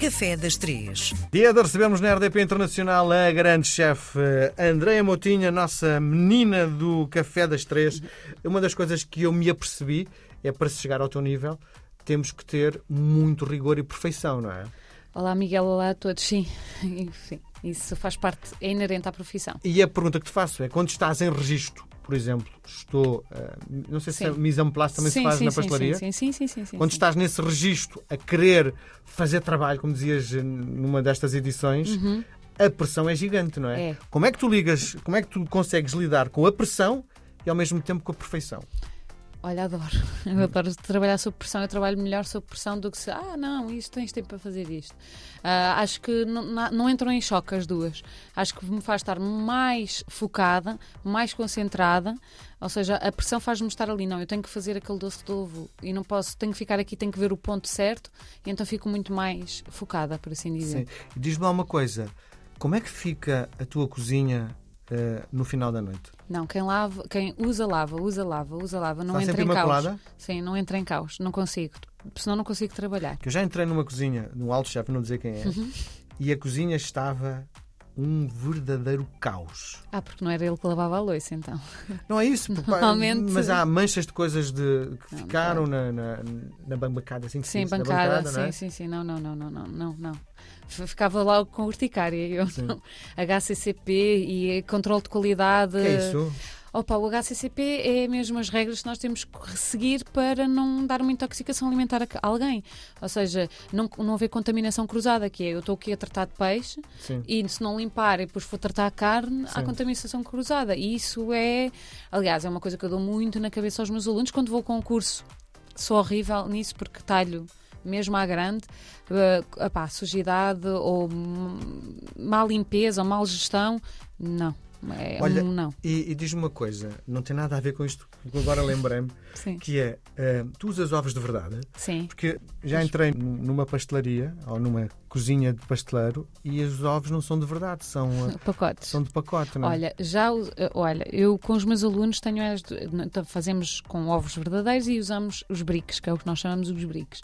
Café das Três. Dia de recebermos na RDP Internacional a grande chefe Andréia Motinha, nossa menina do Café das Três. Uma das coisas que eu me apercebi é para se chegar ao teu nível temos que ter muito rigor e perfeição, não é? Olá, Miguel, olá a todos. Sim, enfim, isso faz parte, é inerente à profissão. E a pergunta que te faço é: quando estás em registro, por exemplo, estou. Uh, não sei se sim. a mise en place também sim, se faz sim, na pastelaria. Sim, sim, sim. sim, sim quando estás nesse registro a querer fazer trabalho, como dizias numa destas edições. Uhum. A pressão é gigante, não é? É. Como é que tu ligas, como é que tu consegues lidar com a pressão e ao mesmo tempo com a perfeição? Olha, adoro. Eu adoro trabalhar sob pressão. Eu trabalho melhor sob pressão do que se, ah, não, isto tens tempo para fazer isto. Uh, acho que não, entram em choque as duas. Acho que me faz estar mais focada, mais concentrada. Ou seja, a pressão faz-me estar ali. Não, eu tenho que fazer aquele doce de ovo e não posso, tenho que ficar aqui, tenho que ver o ponto certo. E então fico muito mais focada, por assim dizer. Sim. Diz-me lá uma coisa: como é que fica a tua cozinha Uh, no final da noite. Não, quem lava, quem usa lava, usa lava, usa lava, não Está entra em imaculada? caos. Sim, não entra em caos, não consigo, senão não consigo trabalhar. Eu já entrei numa cozinha, num alto chefe, não dizer quem é, Uhum. e a cozinha estava um verdadeiro caos. Ah, porque não era ele que lavava a louça, então. Não é isso, Normalmente- mas há manchas de coisas de, que Não, ficaram na, na, na bancada, assim que se Sim, na bancada, bancada, não é? sim, sim, sim, não, não, não, não, não, não, não. Ficava lá com urticária, eu Sim. não. HCCP e controle de qualidade. Que é isso? Opa, o HCCP é mesmo as regras que nós temos que seguir para não dar uma intoxicação alimentar a alguém. Ou seja, não, não haver contaminação cruzada, que é eu estou aqui a tratar de peixe Sim. e se não limpar e depois for tratar a carne, há Sim. contaminação cruzada. E isso é, aliás, é uma coisa que eu dou muito na cabeça aos meus alunos quando vou a concurso. Sou horrível nisso porque talho mesmo à grande, uh, epá, sujidade ou má limpeza ou mal gestão, não. É Olha, um não. E, e diz-me uma coisa, não tem nada a ver com isto, agora lembrei-me, que é, eh, tu usas ovos de verdade? sim. Porque já entrei numa pastelaria ou numa cozinha de pasteleiro e os ovos não são de verdade, são, eh, Pacotes. são de pacote, não é? Olha, já, eh, olha, eu com os meus alunos tenho as fazemos com ovos verdadeiros e usamos os bricks, que é o que nós chamamos os bricks.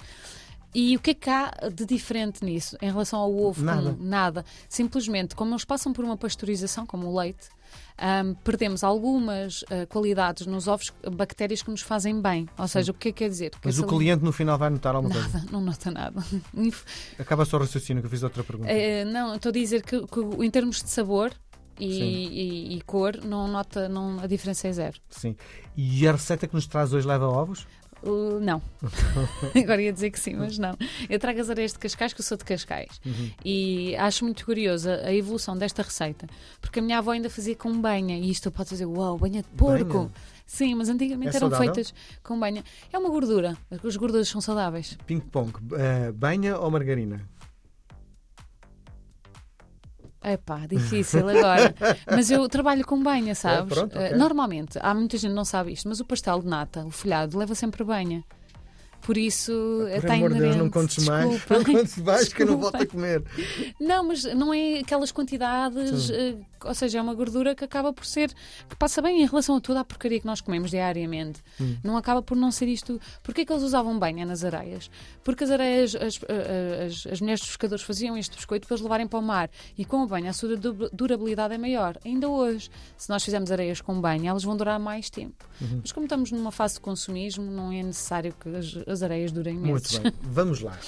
E o que é que há de diferente nisso em relação ao ovo? Nada. comum? Nada. Simplesmente, como eles passam por uma pasteurização, como o leite, ahm, perdemos algumas ah, qualidades nos ovos, bactérias que nos fazem bem. Ou seja, o que é que quer dizer? Que Mas o cliente no final vai notar alguma coisa. Nada, não nota nada. Acaba só o raciocínio que eu fiz outra pergunta. Eh, não, estou a dizer que, que em termos de sabor e, Sim. e- e cor, não nota, não, a diferença é zero. Sim. E a receita que nos traz hoje leva ovos? Uh, não. Agora ia dizer que sim, mas não. Eu trago as areias de Cascais, que eu sou de Cascais. Uhum. E acho muito curiosa a evolução desta receita. Porque a minha avó ainda fazia com banha. E isto pode dizer, uau, banha de porco. Banha? Sim, mas antigamente É eram saudável? feitas com banha. É uma gordura. As gorduras são saudáveis. Ping-pong. eh, banha ou margarina? Epá, difícil agora. mas eu trabalho com banha, sabes? pronto, ok. Eh, Normalmente, há muita gente que não sabe isto, mas o pastel de nata, o folhado, leva sempre banha. Por isso, Por está amor de Deus, não contes mais. Desculpa. Não contes mais que eu não volto a comer. Não, mas não é aquelas quantidades, Sim. Eh, ou seja, é uma gordura que acaba por ser, que passa bem em relação a toda a porcaria que nós comemos diariamente. Hum. Não acaba por não ser isto. Porquê que eles usavam banha nas areias? Porque as areias, as, eh, as, as mulheres dos pescadores faziam este biscoito para eles levarem para o mar e com a banha a sua du- durabilidade é maior. Ainda hoje, se nós fizermos areias com banha, elas vão durar mais tempo. Uhum. Mas como estamos numa fase de consumismo, não é necessário que as, as areias durem meses. Muito bem. Vamos lá.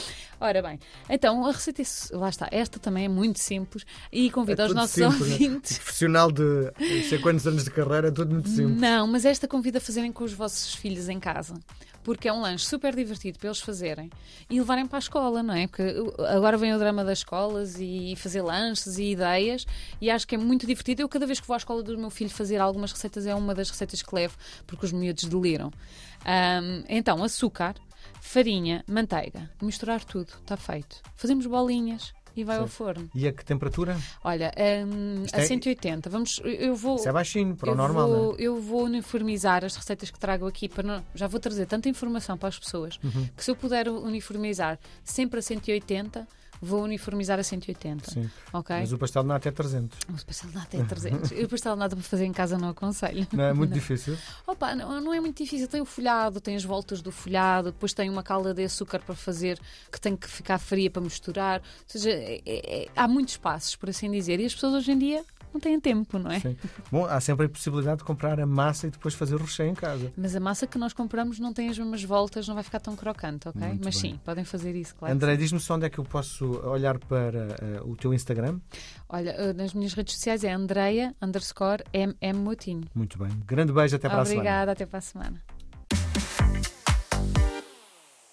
Ora bem, então a receita, é, lá está, esta também é muito simples e convido É aos nossos simples, né? ouvintes. Profissional de não sei quantos anos de carreira, é tudo muito simples. Não, mas esta convido a fazerem com os vossos filhos em casa. Porque é um lanche super divertido para eles fazerem e levarem para a escola, não é? Porque agora vem o drama das escolas e fazer lanches e ideias, e acho que é muito divertido. Eu, cada vez que vou à escola do meu filho fazer algumas receitas, é uma das receitas que levo, porque os miúdos deliram. Ahm, então, açúcar, farinha, manteiga, misturar tudo, está feito. Fazemos bolinhas e vai ao forno. E a que temperatura? Olha, Isto a é- 180. Vamos, eu vou. Isso é baixinho, para o normal, vou, é? eu vou uniformizar as receitas que trago aqui para não, já vou trazer tanta informação para as pessoas Uhum. que se eu puder uniformizar sempre a 180, vou uniformizar a 180. Sim. Ok? Mas o pastel de nata é 300. O pastel de nata é 300. Eu o pastel de nata para fazer em casa não aconselho. Não é muito difícil? Opa, não, não é muito difícil. Tem o folhado, tem as voltas do folhado, depois tem uma calda de açúcar para fazer que tem que ficar fria para misturar. Ou seja, é- é- há muitos passos, por assim dizer. E as pessoas hoje em dia não têm tempo, não é? Sim. Bom, há sempre a possibilidade de comprar a massa e depois fazer o recheio em casa. Mas a massa que nós compramos não tem as mesmas voltas, não vai ficar tão crocante, ok? Muito Mas bem. sim, podem fazer isso, claro. André, diz-me só onde é que eu posso olhar para eh, o teu Instagram. Olha, eh, nas minhas redes sociais é Andreia underscore MM Motinho. Muito bem. Grande beijo, até para a semana. Obrigada, até para a semana.